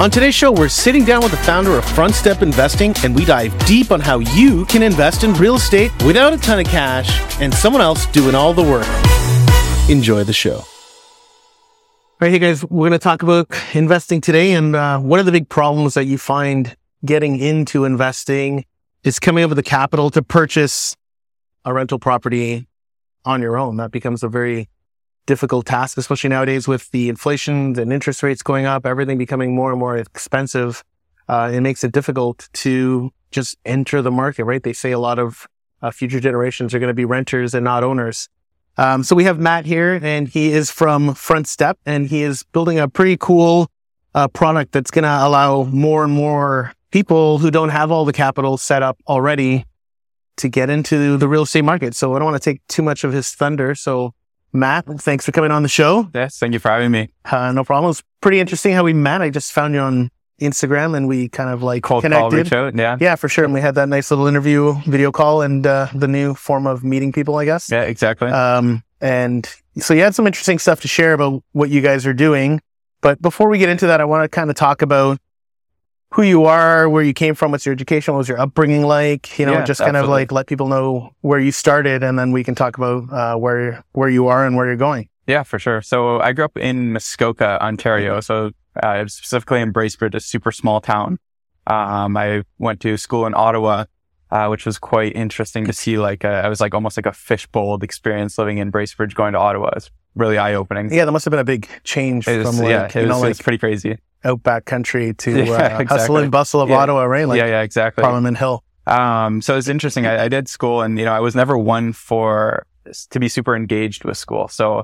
On today's show, we're sitting down with the founder of Frontstep Investing, and we dive deep on how you can invest in real estate without a ton of cash and someone else doing all the work. Enjoy the show. All right, hey guys, we're going to talk about investing today. And uh, one of the big problems that you find getting into investing is coming up with the capital to purchase a rental property on your own. That becomes a very difficult task, especially nowadays with the inflation and interest rates going up, everything becoming more and more expensive. Uh, it makes it difficult to just enter the market, right? They say a lot of uh, future generations are going to be renters and not owners. Um, so we have Matt here and he is from Frontstep and he is building a pretty cool uh, product that's going to allow more and more people who don't have all the capital set up already to get into the real estate market. So I don't want to take too much of his thunder. So Matt, thanks for coming on the show. Yes, thank you for having me. Uh, no problem. It's pretty interesting how we met. I just found you on Instagram and we kind of like Cold connected. out, yeah. Yeah, for sure. And we had that nice little interview, video call, and uh, the new form of meeting people, I guess. Yeah, exactly. Um, and so you had some interesting stuff to share about what you guys are doing. But before we get into that, I want to kind of talk about who you are, where you came from, what's your education, what was your upbringing like, you know, Yeah, just kind of like let people know where you started and then we can talk about uh, where where you are and where you're going. yeah, for sure. So I grew up in Muskoka, Ontario. So uh, specifically in Bracebridge, a super small town. Um, I went to school in Ottawa, uh, which was quite interesting to see. Like, uh, I was like almost like a fishbowl experience living in Bracebridge, going to Ottawa. It's really eye opening. Yeah, that must have been a big change was, from like, yeah, it you was, know, it was pretty crazy. Outback country to Yeah, uh, hustle and bustle of Yeah. Ottawa, right? Like yeah, yeah, exactly. Parliament Hill. Um, so it's interesting. I, I did school and, you know, I was never one for to be super engaged with school. So,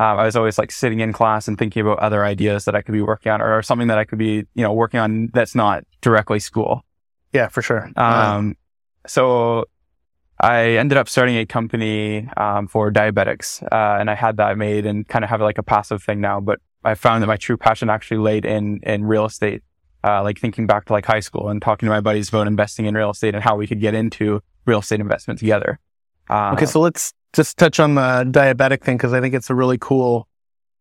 um, I was always like sitting in class and thinking about other ideas that I could be working on or, something that I could be, you know, working on that's not directly school. Yeah, for sure. Um, so I ended up starting a company, um, for diabetics. Uh, and I had that made and kind of have like a passive thing now, but I found that my true passion actually laid in, in real estate. Uh, like thinking back to like high school and talking to my buddies about investing in real estate and how we could get into real estate investment together. Uh, Okay, so let's just touch on the diabetic thing because I think it's a really cool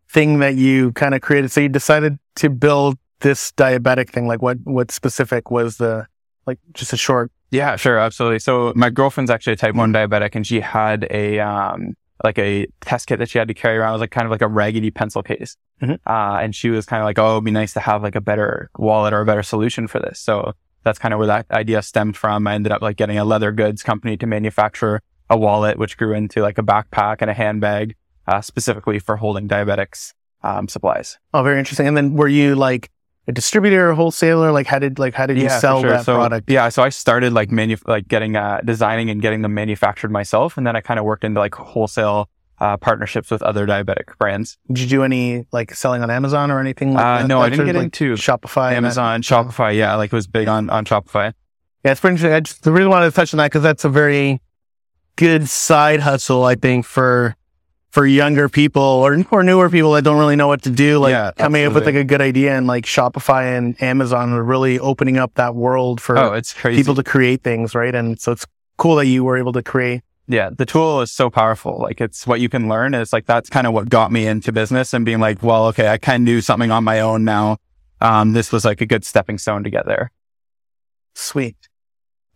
thing that you kind of created. So you decided to build this diabetic thing. Like, what what specific was the like? Just a short. Yeah, sure, absolutely. So my girlfriend's actually a type one diabetic, and she had a um like a test kit that she had to carry around. It was like kind of like a raggedy pencil case, Mhm. uh, and she was kind of like, "Oh, it'd be nice to have like a better wallet or a better solution for this." So that's kind of where that idea stemmed from. I ended up like getting a leather goods company to manufacture a wallet, which grew into like a backpack and a handbag, uh, specifically for holding diabetics um, supplies. Oh, very interesting. And then were you like a distributor, or wholesaler? Like, how did like how did you for sell sure. that so, product? Yeah, so I started like manu- like getting uh, designing and getting them manufactured myself, and then I kind of worked into like wholesale uh, partnerships with other diabetic brands. Did you do any like selling on Amazon or anything? Like Uh, that? no, I didn't get like, into Shopify, that? Amazon, Shopify. Yeah, like it was big on on Shopify. Yeah, it's pretty interesting. I just really wanted to touch on that because that's a very good side hustle, I think, for for younger people or or newer people that don't really know what to do. Like Yeah, coming up with like a good idea and like Shopify and Amazon are really opening up that world for Oh, it's crazy. people to create things, right? And so it's cool that you were able to create. yeah, the tool is so powerful. Like it's what you can learn. It's like that's kind of what got me into business and being like, well, okay, I can do something on my own now. Um, this was like a good stepping stone to get there. Sweet.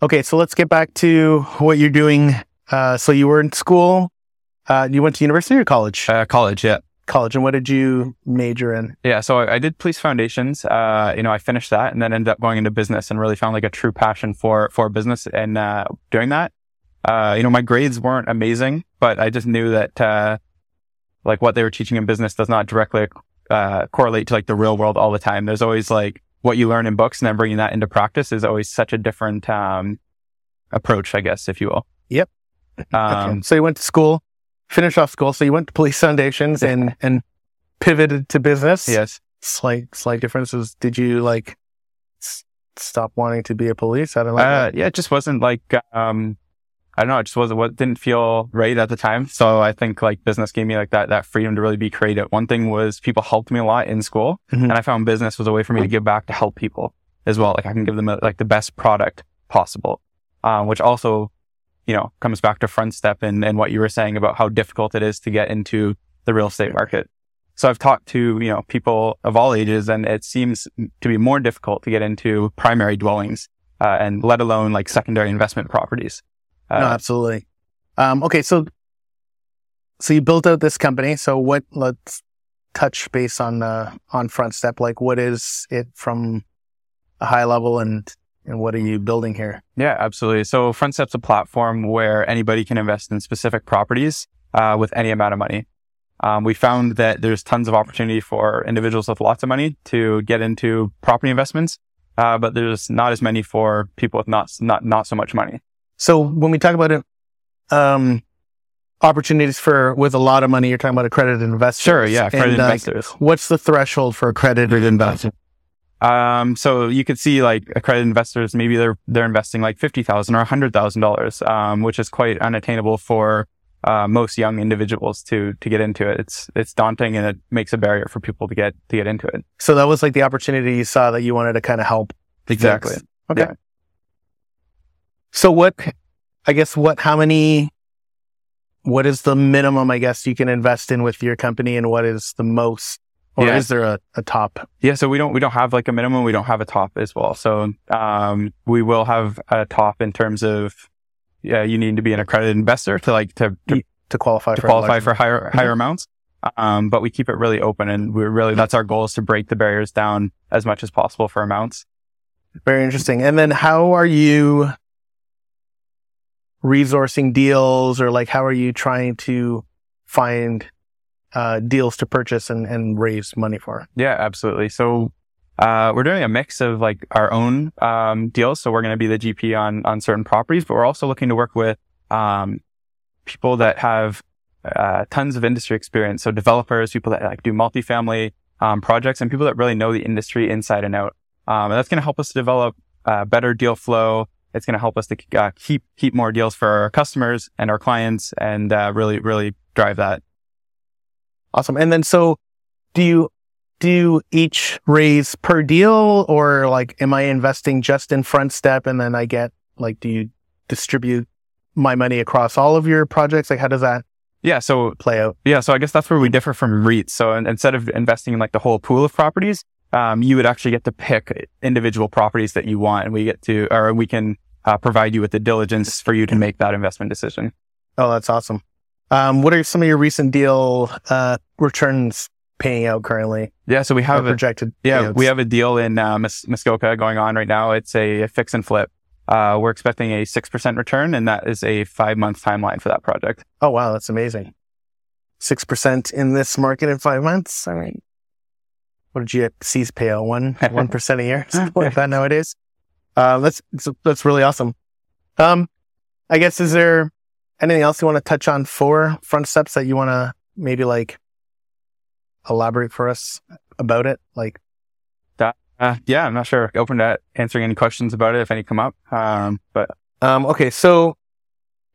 Okay, so let's get back to what you're doing. Uh, so you were in school. Uh, you went to university or college? Uh, college, yeah. college. And what did you major in? Yeah, so I, I did police foundations. Uh, you know, I finished that and then ended up going into business and really found like a true passion for for business and uh, doing that. Uh, you know, my grades weren't amazing, but I just knew that uh, like what they were teaching in business does not directly uh, correlate to like the real world all the time. There's always like what you learn in books and then bringing that into practice is always such a different um, approach, I guess, if you will. Yep. Um, okay. So you went to school, finished off school. So you went to police foundations and and pivoted to business. Yes. Slight slight differences. Did you like s- stop wanting to be a police? I don't know. Uh, yeah, it just wasn't like, um, I don't know, it just wasn't what didn't feel right at the time. So I think like business gave me like that, that freedom to really be creative. One thing was people helped me a lot in school Mhm. and I found business was a way for me to give back to help people as well. Like I can give them like the best product possible. Um, which also, you know, comes back to Frontstep and, and what you were saying about how difficult it is to get into the real estate market. So I've talked to, you know, people of all ages and it seems to be more difficult to get into primary dwellings, uh, and let alone like secondary investment properties. no, absolutely. Um, okay. So, so you built out this company. So what, let's touch base on, uh, on front step. Like what is it from a high level and, and what are you building here? Yeah, absolutely. So Frontstep's a platform where anybody can invest in specific properties uh, with any amount of money. Um, we found that there's tons of opportunity for individuals with lots of money to get into property investments, uh, but there's not as many for people with not not not so much money. So when we talk about it, um, opportunities for with a lot of money, you're talking about accredited investors. Sure, yeah, accredited And, uh, investors. What's the threshold for accredited investors? Um, so you could see like accredited investors, maybe they're, they're investing like 50,000 or $100,000, um, which is quite unattainable for, uh, most young individuals to, to get into it. It's, it's daunting and it makes a barrier for people to get, to get into it. So that was like the opportunity you saw that you wanted to kind of help. Exactly. fix. Okay. Yeah. So what, I guess what, how many, what is the minimum, I guess, you can invest in with your company and what is the most, or Yeah. is there a, a top? Yeah. So we don't, we don't have like a minimum. We don't have a top as well. So, um, we will have a top in terms of, yeah, you need to be an accredited investor to like, to, to To qualify to for qualify for higher higher amounts. Um, but we keep it really open, and we're really that's our goal is to break the barriers down as much as possible for amounts. Very interesting. And then how are you resourcing deals or like how are you trying to find uh, deals to purchase and, and raise money for? Yeah, absolutely. So uh, we're doing a mix of like our own um, deals. So we're going to be the GP on on certain properties, but we're also looking to work with um, people that have uh, tons of industry experience. So developers, people that like do multifamily um, projects, and people that really know the industry inside and out. Um, and that's going to help us develop uh, better deal flow. It's going to help us to uh, keep keep more deals for our customers and our clients, and uh, really really drive that. Awesome. And then so do you do each raise per deal or like am I investing just in Frontstep and then I get like do you distribute my money across all of your projects? Like how does that Yeah. So play out? Yeah, so I guess that's where we differ from REITs. So in, instead of investing in like the whole pool of properties, um, you would actually get to pick individual properties that you want, and we get to, or we can uh, provide you with the diligence for you to make that investment decision. Oh, that's awesome. Um, what are some of your recent deal uh, returns paying out currently? Yeah, so we have a, projected. yeah payouts? we have a deal in uh, Mus- Muskoka going on right now. It's a, fix and flip. Uh, we're expecting a six percent return, and that is a five month timeline for that project. Oh wow, that's amazing. Six percent in this market in five months. I mean, what did GICs pay out? One one percent a year, something like that nowadays. Uh, that's that's- that's really awesome. Um, I guess is there anything else you want to touch on for Frontsteps that you want to maybe like elaborate for us about it? Like, Uh, yeah, I'm not sure. Open to answering any questions about it if any come up. Um, but um, okay, so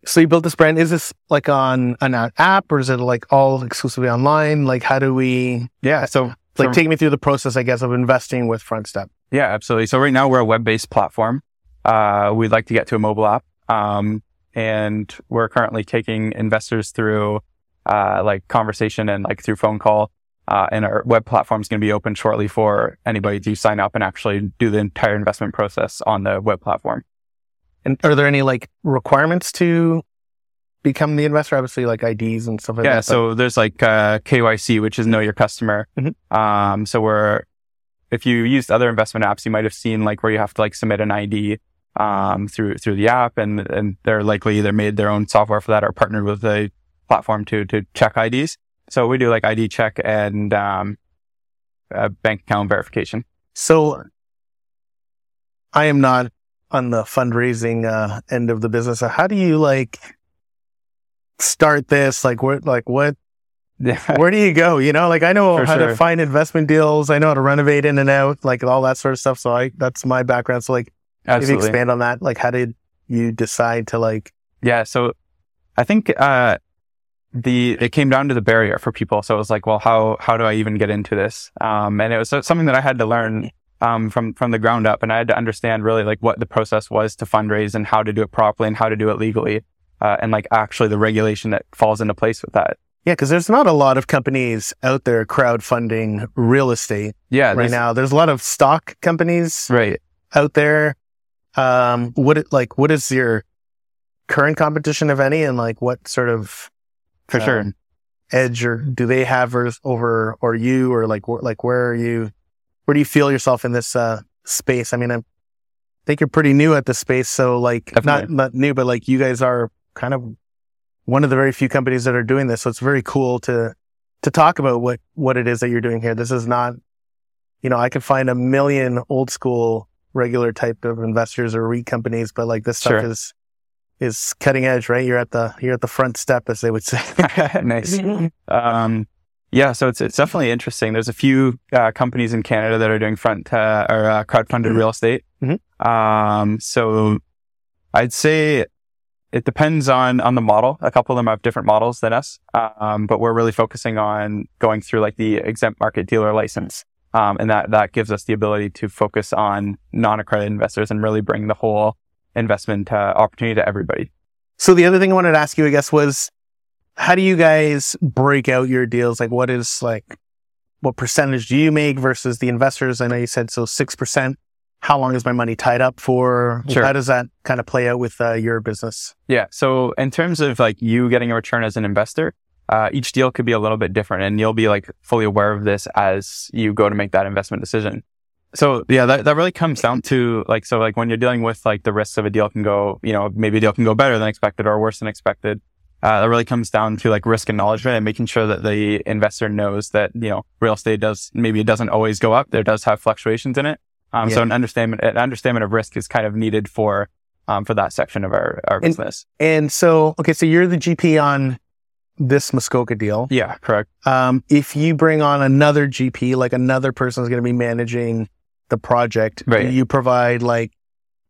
so you built this brand. Is this like on an app or is it like all exclusively online? Like, how do we yeah, so like so- take me through the process? I guess of investing with Frontstep. Yeah, absolutely. So right now we're a web-based platform. Uh, we'd like to get to a mobile app. Um, and we're currently taking investors through, uh, like conversation and like through phone call. Uh, and our web platform is going to be open shortly for anybody to sign up and actually do the entire investment process on the web platform. And are there any like requirements to become the investor? Obviously, like IDs and stuff like yeah. that. but- So there's like, uh, KYC, which is know your customer. Mhm. Um, so we're, if you used other investment apps, you might have seen like where you have to like submit an ID, um, through, through the app and, and they're likely either made their own software for that or partnered with a platform to, to check IDs. So we do like ID check and, um, uh, bank account verification. so I am not on the fundraising uh, end of the business. So how do you like start this? Like, where, like what? Yeah. Where do you go? You know, like I know For how to find investment deals. I know how to renovate in and out, like all that sort of stuff. So I that's my background. So like, if you expand on that, like how did you decide to like? Yeah. So I think, uh, the, it came down to the barrier for people. So it was like, well, how, how do I even get into this? Um, and it was something that I had to learn, um, from, from the ground up. And I had to understand really like what the process was to fundraise and how to do it properly and how to do it legally. Uh, and like actually the regulation that falls into place with that. Yeah, because there's not a lot of companies out there crowdfunding real estate Yeah. right now. There's a lot of stock companies Right. out there. Um, what it, like what is your current competition, if any, and like what sort of For sure. um, edge or do they have over or you or like wh- like where are you? Where do you feel yourself in this uh, space? I mean, I think you're pretty new at the space, so like not not new, but like you guys are kind of one of the very few companies that are doing this. So it's very cool to to talk about what what it is that you're doing here. This is not, you know, I could find a million old school regular type of investors or REIT companies, but like this stuff Sure. is is cutting edge, right? You're at the you're at the front step, as they would say. nice. Um, yeah, so it's it's definitely interesting. There's a few uh, companies in Canada that are doing front uh, or uh, crowdfunded Mhm. real estate. Mhm. Um, so I'd say it depends on on the model. A couple of them have different models than us, um, but we're really focusing on going through like the exempt market dealer license, um, and that that gives us the ability to focus on non-accredited investors and really bring the whole investment uh, opportunity to everybody. So the other thing I wanted to ask you, I guess, was how do you guys break out your deals? Like, what is like, what percentage do you make versus the investors? I know you said so six percent. How long is my money tied up for? Sure. How does that kind of play out with uh, your business? Yeah. So in terms of like you getting a return as an investor, uh, each deal could be a little bit different and you'll be like fully aware of this as you go to make that investment decision. So yeah, that, that really comes down to like, so like when you're dealing with like the risks of a deal can go, you know, maybe a deal can go better than expected or worse than expected. Uh, that really comes down to like risk acknowledgement and making sure that the investor knows that, you know, real estate does, maybe it doesn't always go up. There does have fluctuations in it. Um, so an understanding, an understanding of risk is kind of needed for, um, for that section of our, our And- business. And so, okay, so you're the GP on this Muskoka deal. Yeah, correct. Um, if you bring on another GP, like another person is going to be managing the project, Right. you provide like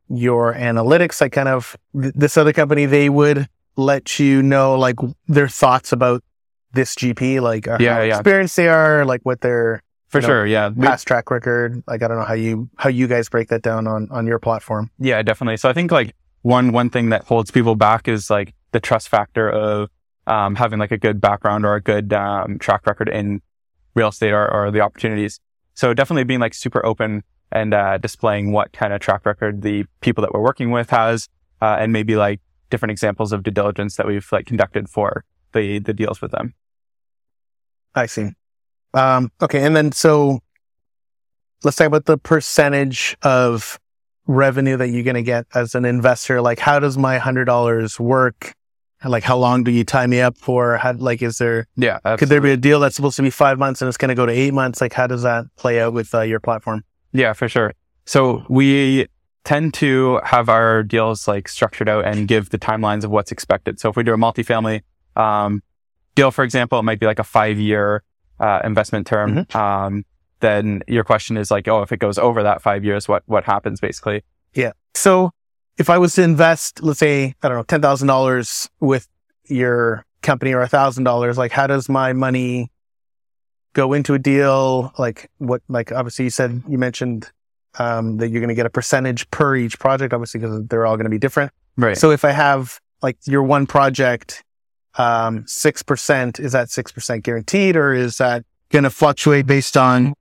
your analytics? Like kind of th- this other company, they would let you know like their thoughts about this GP, like uh, Yeah, how yeah. experienced they are, like what their For know, sure. Yeah. We- past track record. Like I don't know how you how you guys break that down on on your platform. yeah, definitely. So I think like one, one thing that holds people back is like the trust factor of, um, having like a good background or a good, um, track record in real estate or, or the opportunities. So definitely being like super open and, uh, displaying what kind of track record the people that we're working with has, uh, and maybe like different examples of due diligence that we've like conducted for the, the deals with them. I see. Um, okay, and then so let's talk about the percentage of revenue that you're going to get as an investor. Like, how does my hundred dollars work? Like, how long do you tie me up for? How, like, is there Yeah. could there be a deal that's supposed to be five months and it's going to go to eight months? Like, how does that play out with uh, your platform? Yeah, for sure. So we tend to have our deals like structured out and give the timelines of what's expected. So if we do a multifamily um, deal, for example, it might be like a five year uh, investment term. Um, then your question is like, oh, if it goes over that five years, what what happens basically? Yeah. So if I was to invest, let's say, I don't know, ten thousand dollars with your company or a thousand dollars, like how does my money go into a deal? Like what, like obviously you said, you mentioned, um, that you're going to get a percentage per each project, obviously, because they're all going to be different. Right. So if I have like your one project, um, 6%, is that 6% guaranteed or is that going to fluctuate based on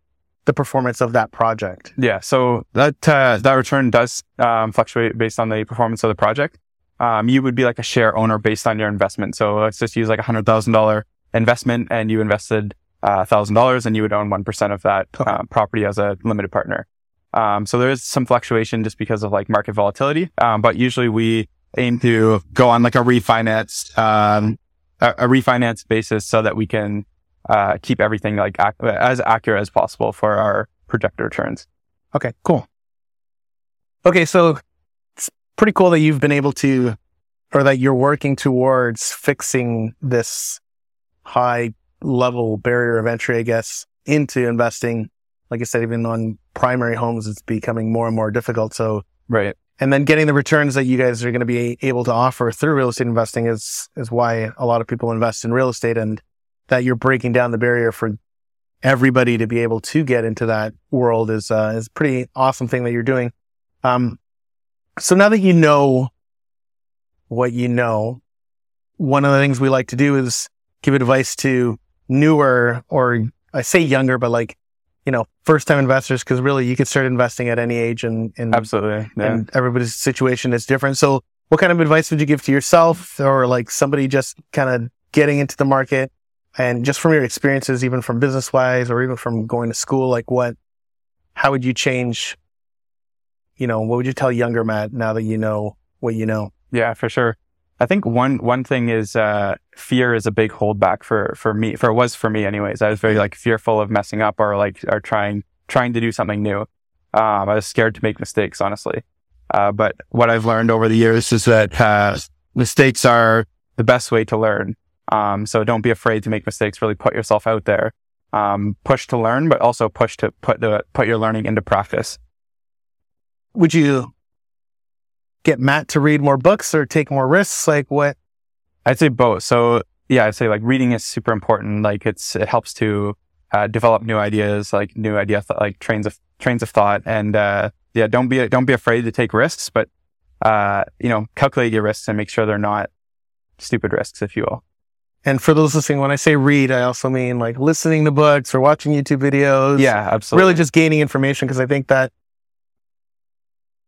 the performance of that project? Yeah, so that uh, that return does um, fluctuate based on the performance of the project. Um, you would be like a share owner based on your investment. So let's just use like a hundred thousand dollar investment, and you invested a thousand dollars, and you would own one percent of that Okay. uh, property as a limited partner. Um, so there is some fluctuation just because of like market volatility, um, but usually we aim to go on like a refinance um, a, a refinance basis so that we can uh, keep everything like ac- as accurate as possible for our projected returns. Okay, cool. Okay, so it's pretty cool that you've been able to, or that you're working towards fixing this high level barrier of entry, I guess, into investing. Like I said, even on primary homes, it's becoming more and more difficult. So, Right. and then getting the returns that you guys are going to be able to offer through real estate investing is, is why a lot of people invest in real estate and that you're breaking down the barrier for everybody to be able to get into that world is, uh, is a pretty awesome thing that you're doing. Um, so now that you know what you know, one of the things we like to do is give advice to newer or I say younger, but like, you know, first time investors, because really you could start investing at any age and, and, Absolutely. Yeah. and everybody's situation is different. So what kind of advice would you give to yourself or like somebody just kind of getting into the market and just from your experiences, even from business wise or even from going to school, like what, how would you change, you know, what would you tell younger Matt now that you know what you know? Yeah, for sure. I think one one thing is uh, fear is a big holdback for for me. For it was for me, anyways. I was very like fearful of messing up or like or trying trying to do something new. Um, I was scared to make mistakes, honestly. Uh, but what I've learned over the years is that uh, mistakes are the best way to learn. Um, so don't be afraid to make mistakes. Really put yourself out there. Um, push to learn, but also push to put the put your learning into practice. Would you get Matt to read more books or take more risks? Like what? I'd say both. So yeah, I'd say like reading is super important. Like it's it helps to uh, develop new ideas, like new idea, th- like trains of trains of thought, and uh, yeah, don't be don't be afraid to take risks, but uh, you know, calculate your risks and make sure they're not stupid risks, if you will. And for those listening, when I say read, I also mean like listening to books or watching YouTube videos. Yeah, absolutely. Really just gaining information because I think that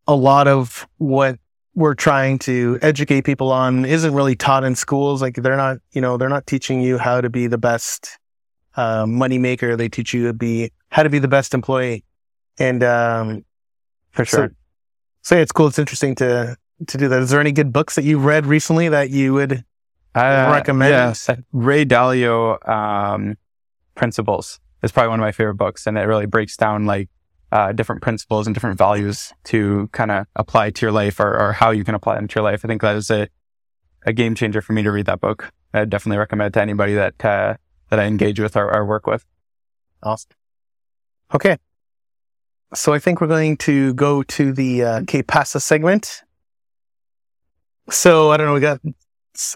a lot of what we're trying to educate people on isn't really taught in schools. Like they're not, you know, they're not teaching you how to be the best uh, money maker. They teach you to be how to be the best employee. And um, for sure. So, so yeah, it's cool. It's interesting to to do that. Is there any good books that you've read recently that you would Uh, recommend? Ray Dalio um, Principles is probably one of my favorite books, and it really breaks down like uh, different principles and different values to kind of apply to your life or, or how you can apply them to your life. I think that is a a game changer for me to read that book. I definitely recommend it to anybody that uh, that I engage with or, or work with. Awesome. Okay. So I think we're going to go to the uh, Que Pasa segment. So I don't know. We got.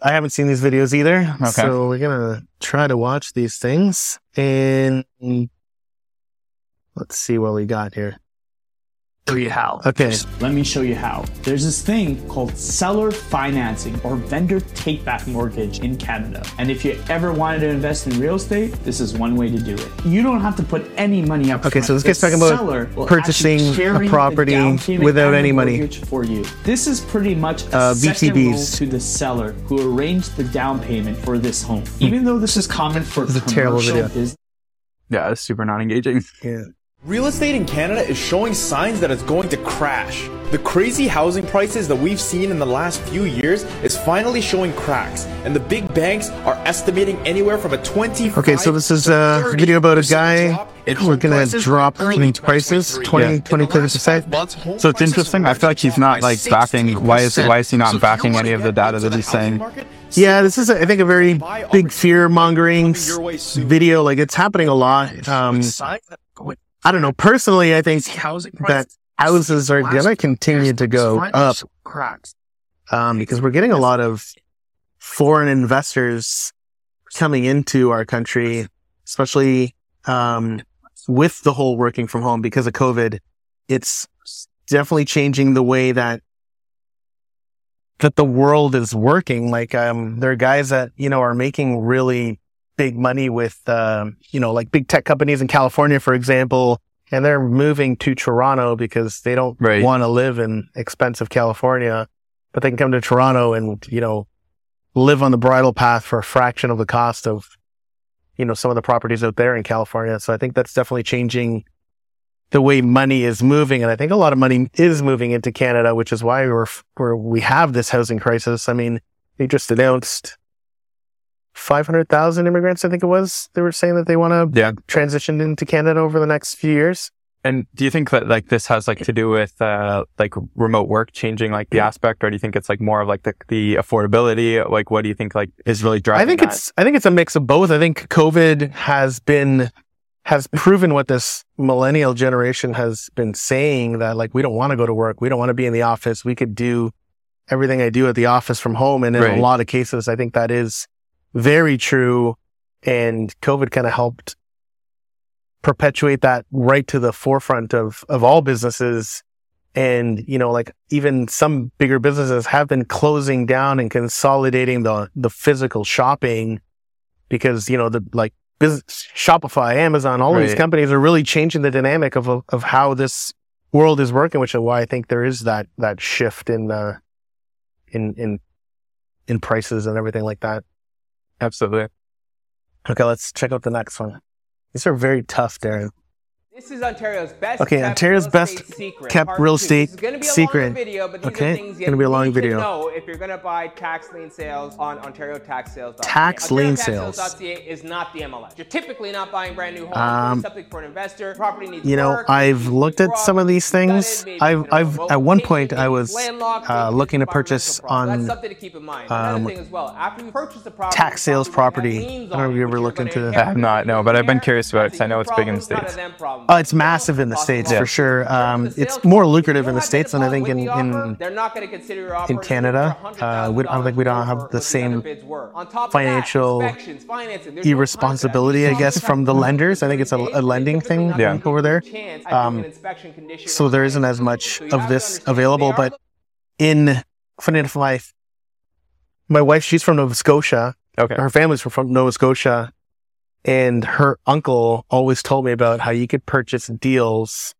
I haven't seen these videos either. Okay. So we're gonna try to watch these things and let's see what we got here. Show you how. Okay. Let me show you how. There's this thing called seller financing or vendor take back mortgage in Canada. And if you ever wanted to invest in real estate, this is one way to do it. You don't have to put any money up Okay, front. so this The guy's talking about seller purchasing a property without any money. mortgage For you. This is pretty much a Uh, second VTBs. to the seller who arranged the down payment for this home. Even though this is common for This is a terrible video. business Yeah, it's super non engaging. Yeah. Real estate in Canada is showing signs that it's going to crash. The crazy housing prices that we've seen in the last few years is finally showing cracks, and the big banks are estimating anywhere from a 20. Okay, so this is a video about a guy. We're gonna drop prices 20, 20 percent. So it's interesting. I feel like he's not like backing. Why is why is he not backing any of the data that he's saying? Yeah, this is, I think, a very big fear mongering video. Like it's happening a lot. Um, I don't know. Personally, I think housing that houses are gonna continue to go up um, because we're getting a lot of foreign investors coming into our country, especially um, with the whole working from home because of COVID. It's definitely changing the way that that the world is working. Like, um, there are guys that you know are making really big money with, um, you know, like big tech companies in California, for example, and they're moving to Toronto because they don't Right. want to live in expensive California, but they can come to Toronto and, you know, live on the bridle path for a fraction of the cost of, you know, some of the properties out there in California. So I think that's definitely changing the way money is moving. And I think a lot of money is moving into Canada, which is why we're, where we have this housing crisis. I mean, they just announced 500,000 immigrants, I think it was. They were saying that they want to Yeah. transition into Canada over the next few years. And do you think that like this has like to do with uh like remote work changing like the aspect, or do you think it's like more of like the the affordability? Like, what do you think like is really driving? I think that? it's I think it's a mix of both. I think COVID has been has proven what this millennial generation has been saying that like we don't want to go to work, we don't want to be in the office. We could do everything I do at the office from home, and in Right. a lot of cases, I think that is very true. And COVID kind of helped perpetuate that right to the forefront of of all businesses. And you know, like even some bigger businesses have been closing down and consolidating the the physical shopping because you know the like business, Shopify, Amazon, all of these companies are really changing the dynamic of of how this world is working, which is why I think there is that that shift in uh, in in in prices and everything like that. Absolutely. Okay, let's check out the next one. These are very tough, Darren. This is Ontario's best. Okay, kept Ontario's real best secret, kept real two. estate This is gonna be a secret. video, but these Okay, are things gonna be a long video. To know if you're gonna buy tax lien sales on OntarioTaxSales.ca. Tax Sales. Tax lien sales. OntarioTaxSales.ca is not the MLS. You're typically not buying brand new homes. Um, it's something for an investor. Property needs You know, work, I've looked at some of these things. maybe I've- it's in a I've- at one point, I was, uh, looking to purchase on, That's something to keep in mind. um, thing as well. After you purchase the property, tax sales property. has liens I don't know if you ever looked into that. I have not, no, but I've been curious about it 'cause I know it's big in the States. Them problem. Oh, it's massive in the states for sure. Um, it's more lucrative in the states than I think in in They're not consider your in Canada. Uh, we- I don't think we don't have the same other bids were. On top of financial that, inspections, no irresponsibility, I guess, from the lenders. I think it's a, a lending thing Yeah. over there. a chance at Um, doing an inspection condition so there isn't as much condition. So you of this available, but in funny enough, my my wife, she's from Nova Scotia. Okay. Her family's from Nova Scotia, and her uncle always told me about how you could purchase deals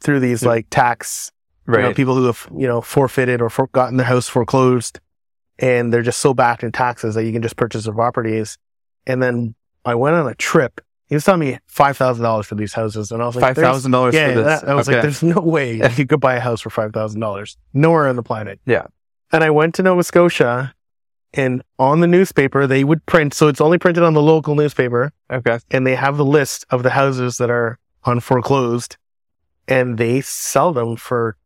through these like tax you know, people who have you know forfeited or for, gotten their house foreclosed, and they're just so backed in taxes that you can just purchase their properties. And then I went on a trip. He was telling me five thousand dollars for these houses, and I was like, five thousand dollars Yeah, for this. I was like, "There's no way you could buy a house for five thousand dollars. Nowhere on the planet." Yeah. And I went to Nova Scotia, and on the newspaper they would print. So it's only printed on the local newspaper, okay. and they have the list of the houses that are on foreclosed, and they sell them for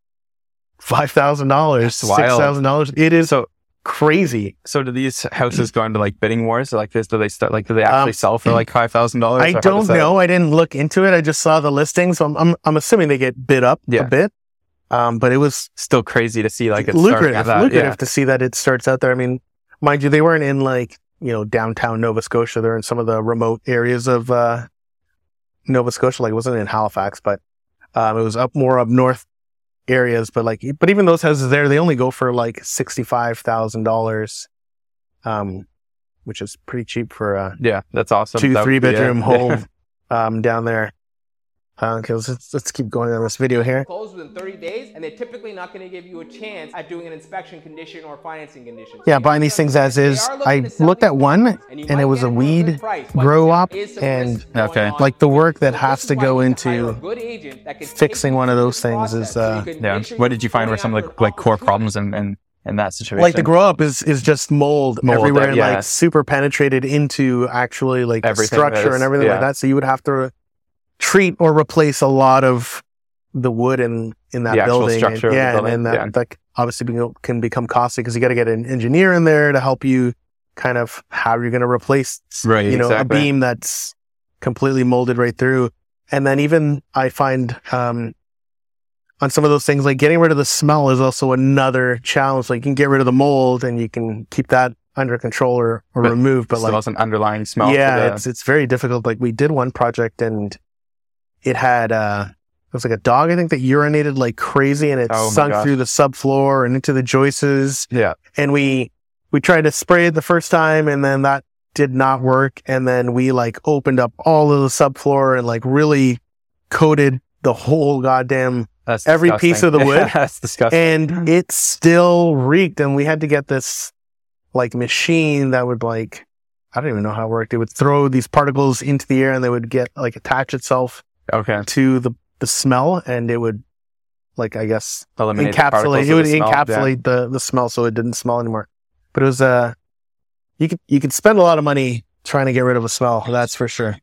five thousand dollars, six thousand dollars. It is So crazy. so do these houses go into like bidding wars or like this? Do they start like do they actually Um, sell for like five thousand dollars? I don't know. I didn't look into it. I just saw the listing, so I'm I'm, I'm assuming they get bid up Yeah. a bit. Um, but it was Still crazy to see like it's lucrative, that. lucrative Yeah. to see that it starts out there. I mean, mind you, they weren't in like you know downtown Nova Scotia. They're in some of the remote areas of uh, Nova Scotia. Like it wasn't in Halifax, but um, it was up more up north areas. But like, but even those houses there, they only go for like sixty five thousand dollars, um, which is pretty cheap for a Yeah, that's awesome. two That three bedroom home um, down there. Uh, okay, let's, let's keep going on this video here. close within 30 days, and they're typically not going to give you a chance at doing an inspection condition or financing condition. Yeah, buying these things as is. I looked at one, and it was a weed grow op, and Okay. like the work that has to go into fixing one of those things is, uh, Yeah. What did you find were some of like like core problems in in, in that situation? like the grow op is is just mold, Mold, everywhere, and yeah. like super penetrated into actually like Everything structure that is- and everything like that. So you would have to treat or replace a lot of the wood in in that The building. structure and, yeah, building, and, that, yeah. that obviously can become costly because you got to get an engineer in there to help you kind of how you're going to replace Right, you know exactly. a beam that's completely molded right through. And then even I find um on some of those things like getting rid of the smell is also another challenge. Like you can get rid of the mold and you can keep that under control or, or But remove, but like an underlying smell. yeah, it's it's very difficult. Like we did one project and it had uh it was like a dog I think that urinated like crazy and it Oh sunk gosh. through the subfloor and into the joists yeah. and we we tried to spray it the first time and then that did not work and then we like opened up all of the subfloor and like really coated the whole goddamn That's Every piece of the wood. That's disgusting. and it still reeked and we had to get this like machine that would like I don't even know how it worked. It would throw these particles into the air and they would get like attach itself okay. to the the smell and it would like I guess Eliminate encapsulate of it would the smell. encapsulate the the smell so it didn't smell anymore. But it was uh you could you could spend a lot of money trying to get rid of a smell, that's for sure.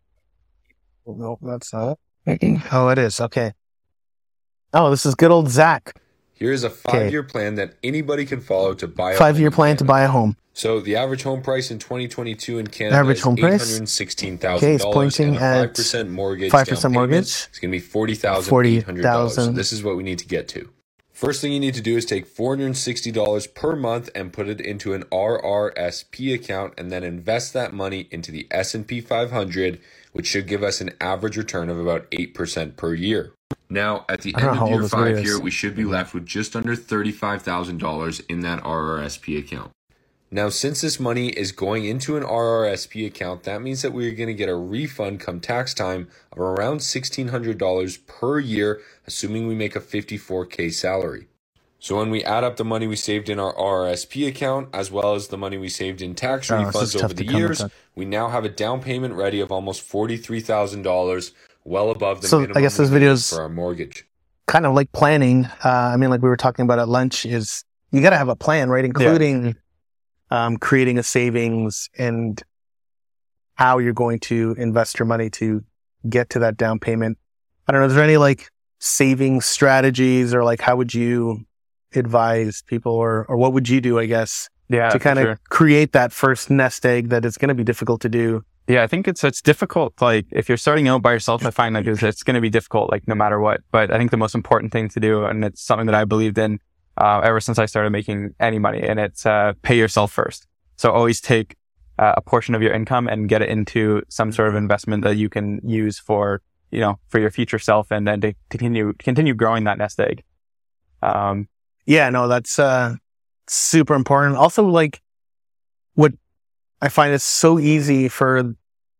No, that's not it. Oh, it is. Okay. Oh, this is good old Zach. Here's a five-year plan that anybody can follow to buy a Five-year plan to buy a home. So the average home price in 2022 in Canada Average is home price? $816,000 Okay, it's pointing at 5% mortgage. 5% mortgage. It's going to be $40,800. 40,000. This is what we need to get to. First thing you need to do is take $460 per month and put it into an RRSP account and then invest that money into the S&P 500, which should give us an average return of about 8% per year. Now, at the end of year five is. here, we should be left with just under $35,000 in that RRSP account. Now, since this money is going into an RRSP account, that means that we're going to get a refund come tax time of around $1,600 per year, assuming we make a 54K salary. So when we add up the money we saved in our RRSP account, as well as the money we saved in tax Oh, refunds over the years, we now have a down payment ready of almost $43,000, well above the So, I minimum guess this we need video's- for our mortgage. kind of like planning. Uh, I mean, like we were talking about at lunch, is you got to have a plan, right? Including um, creating a savings and how you're going to invest your money to get to that down payment. I don't know. Is there any like saving strategies or like how would you advise people or or what would you do? I guess Yeah, to kind of sure. create that first nest egg that it's going to be difficult to do. Yeah, I think it's it's difficult. Like if you're starting out by yourself, I find like it's, it's going to be difficult, like no matter what. But I think the most important thing to do, and it's something that I believed in uh, ever since I started making any money, and it's uh, pay yourself first. So always take uh, a portion of your income and get it into some sort of investment that you can use for you know for your future self, and then to continue continue growing that nest egg. Um, Yeah, no, that's uh super important. Also, like what I find is so easy for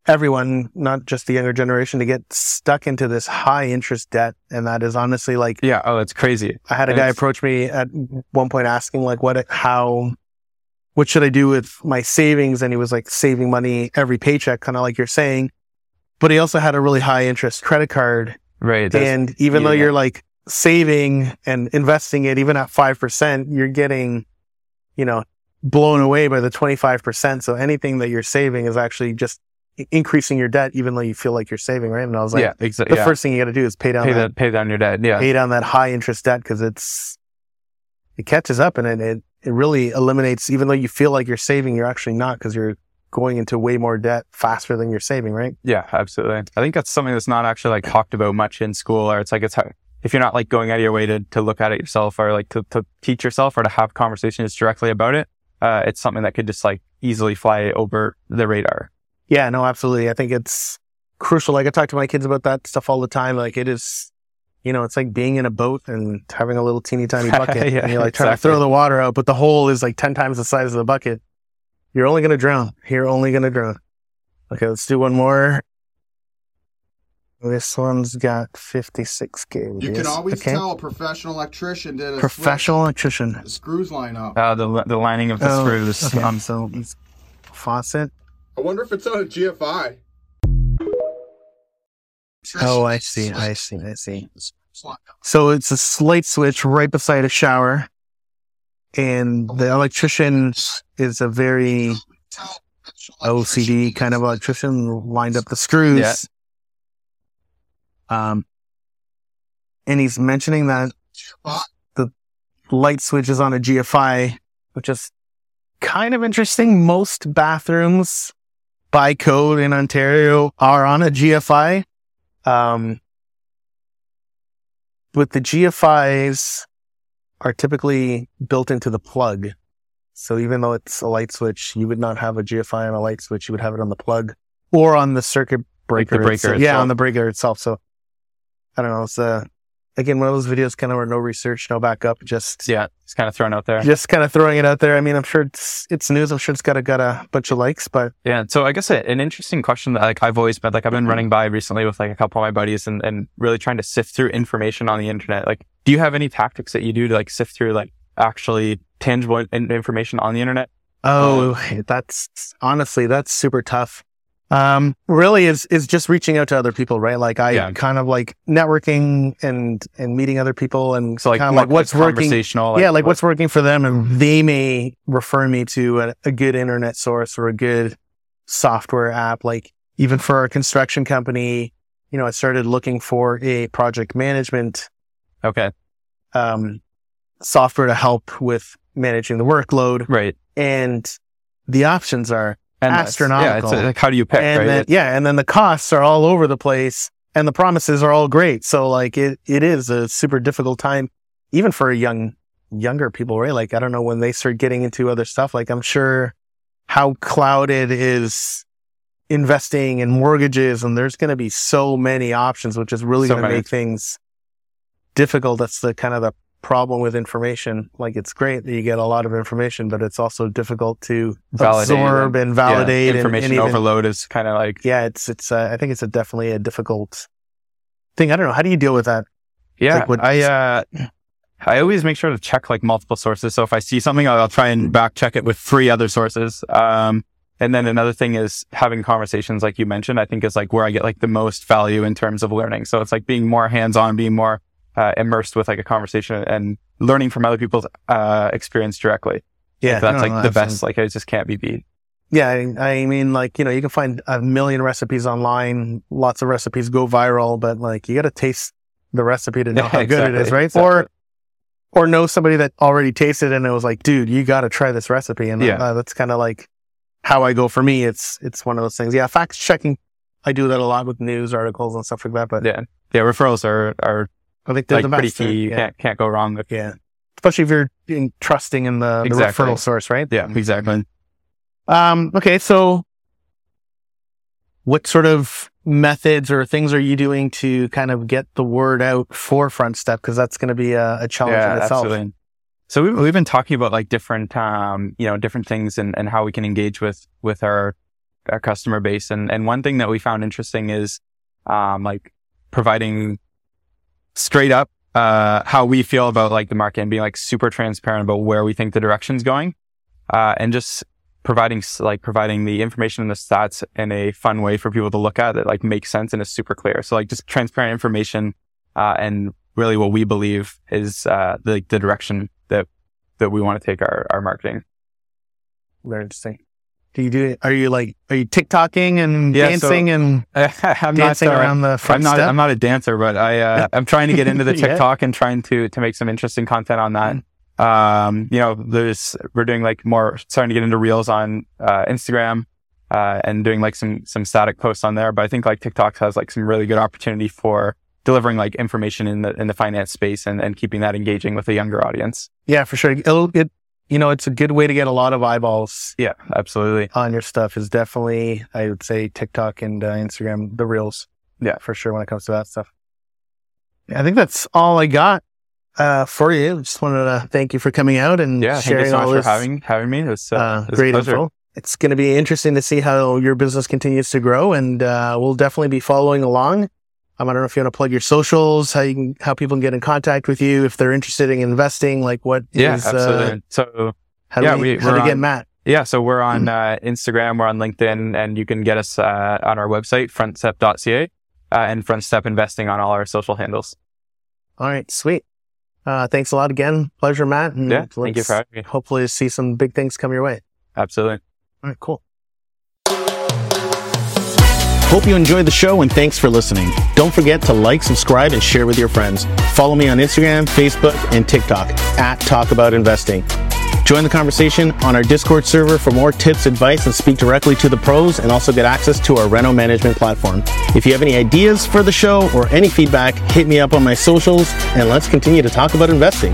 everyone, not just the younger generation, to get stuck into this high interest debt. And that is honestly like yeah. Oh, it's crazy. I had a And guy it's- approach me at one point asking like what how what should I do with my savings? And he was like saving money every paycheck, kind of like you're saying. But he also had a really high interest credit card Right. and even though you're like saving and investing it, even at 5%, you're getting, you know, blown away by the 25%. So anything that you're saving is actually just increasing your debt, even though you feel like you're saving, right? And I was like, yeah. Exactly. the Yeah. first thing you got to do is pay down pay that, that pay down your debt. Yeah. pay down that high interest debt because it's, it catches up and it, it, it really eliminates, even though you feel like you're saving, you're actually not because you're going into way more debt faster than you're saving, right? Yeah, absolutely. I think that's something that's not actually like talked about much in school, or it's like it's how, if you're not like going out of your way to, to look at it yourself, or like to, to teach yourself, or to have conversations directly about it. Uh, it's something that could just like easily fly over the radar. Yeah, no, absolutely. I think it's crucial. Like I talk to my kids about that stuff all the time. Like it is, you know, it's like being in a boat and having a little teeny tiny bucket. Yeah, and you're like trying to throw the water out, but the hole is like 10 times the size of the bucket. You're only going to drown. You're only going to drown. Okay, let's do one more. This one's got 56 gauges. You can always okay. tell a professional electrician did a Professional electrician. The screws line up. Uh, the the lining of the Oh, screws. okay. Um, so it's faucet. I wonder if it's on a GFI. Oh, I see. I see. I see. So it's a light switch right beside a shower. And the electrician is a very OCD kind of electrician, lined up the screws. Yeah. Um, and he's mentioning that the light switch is on a GFI, which is kind of interesting. Most bathrooms by code in Ontario are on a GFI. Um, but the GFIs are typically built into the plug. So even though it's a light switch, you would not have a GFI on a light switch. You would have it on the plug or on the circuit breaker. The breaker itself. Yeah, on the breaker itself. So I don't know. It's uh, again, one of those videos kind of where no research, no backup, just yeah, it's kind of thrown out there. just kind of throwing it out there. I mean, I'm sure it's it's news. I'm sure it's got a got a bunch of likes, but Yeah. So I guess a, an interesting question that like I've always been like I've been mm-hmm. running by recently with like a couple of my buddies and, and really trying to sift through information on the internet. Like, do you have any tactics that you do to like sift through like actually tangible in- information on the internet? Oh, um, that's honestly that's super tough. Um, really is is just reaching out to other people, right? Like I Yeah. kind of like networking and and meeting other people and So like, kind of like what's working. conversational. yeah, like what's working for them, and they may refer me to a, a good internet source or a good software app. Like even for our construction company, you know, I started looking for a project management okay, um, software to help with managing the workload, right. and the options are And that's- Yeah, Astronomical. it's like how do you pick? and right? then yeah, and then the costs are all over the place, and the promises are all great. So like it, it is a super difficult time, even for young younger people, right? Like I don't know when they start getting into other stuff. Like I'm sure how clouded is investing and mortgages, and there's going to be so many options, which is really So going to make things difficult. That's the kind of the problem with information. Like it's great that you get a lot of information, but it's also difficult to Validate absorb and Yeah, validate and- information and even- overload is kind of like yeah, it's it's. Uh, I think it's a definitely a difficult thing. I don't know. How do you deal with that? Yeah, like what- I uh, I always make sure to check like multiple sources. So if I see something, I'll, I'll try and back check it with three other sources. Um, and then another thing is having conversations, like you mentioned. I think is like where I get like the most value in terms of learning. So it's like being more hands on, being more uh, immersed with like a conversation and learning from other people's uh, experience directly. Yeah, that's no, like no, the absolutely. best. Like it just can't be beat. Yeah, I, I mean, like you know, you can find a million recipes online. Lots of recipes go viral, but like you got to taste the recipe to know Yeah, how good it is, right? exactly. Or or know somebody that already tasted it and it was like, dude, you got to try this recipe. And Yeah. uh, that's kind of like how I go for me. It's it's one of those things. Yeah, fact checking. I do that a lot with news articles and stuff like that. But Yeah, yeah. Referrals are are I think they're like the pretty best. key. You yeah. can't can't go wrong with. yeah, especially if you're being trusting in the, the referral source, right? Yeah, exactly. Um, okay, so what sort of methods or things are you doing to kind of get the word out for Frontstep? Because that's going to be a, a challenge in itself. Absolutely. So we've, we've been talking about like different, um, you know, different things and, and how we can engage with, with our, our customer base. And, and one thing that we found interesting is, um, like providing straight up, uh, how we feel about like the market and being like super transparent about where we think the direction's going. Uh, and just providing like providing the information and the stats in a fun way for people to look at that like makes sense and is super clear. So like just transparent information, uh, and really what we believe is, uh, the, the direction that, that we want to take our, our marketing. Very interesting. Do you do? it? Are you like? Are you TikToking and Yeah, so- dancing and I'm dancing not, uh, around the front I'm not, step? I'm not a dancer, but I, uh, I'm trying to get into the Yeah. TikTok and trying to, to make some interesting content on that. Um, you know, there's, we're doing like more, starting to get into reels on, uh, Instagram, uh, and doing like some, some static posts on there. But I think like TikTok has like some really good opportunity for delivering like information in the, in the finance space and, and keeping that engaging with a younger audience. yeah, for sure. It'll it. You know, it's a good way to get a lot of eyeballs Yeah, absolutely. on your stuff. Is definitely, I would say, TikTok and uh, Instagram, the reels. Yeah. for sure. When it comes to that stuff. I think that's all I got uh, for you. Just wanted to thank you for coming out and Yeah. Sharing so all much this for having, having me. It was, uh, uh, it was a great info. It's going to be interesting to see how your business continues to grow, and uh, we'll definitely be following along. Um, I don't know if you want to plug your socials, how you can, how people can get in contact with you if they're interested in investing. Like, what Yeah, is, uh, absolutely. so how Yeah, do we- we, how to get Matt? Yeah, so we're on uh, Instagram, we're on LinkedIn, and you can get us uh, on our website, frontstep.ca, uh, and Frontstep Investing on all our social handles. All right, sweet. Uh, thanks a lot again. Pleasure, Matt. And Yeah, thank you for having me. Hopefully, see some big things come your way. Absolutely. All right, cool. Hope you enjoyed the show and thanks for listening. Don't forget to like, subscribe, and share with your friends. Follow me on Instagram, Facebook, and TikTok at Talk About Investing. Join the conversation on our Discord server for more tips, advice, and speak directly to the pros and also get access to our Reno management platform. If you have any ideas for the show or any feedback, hit me up on my socials and let's continue to talk about investing.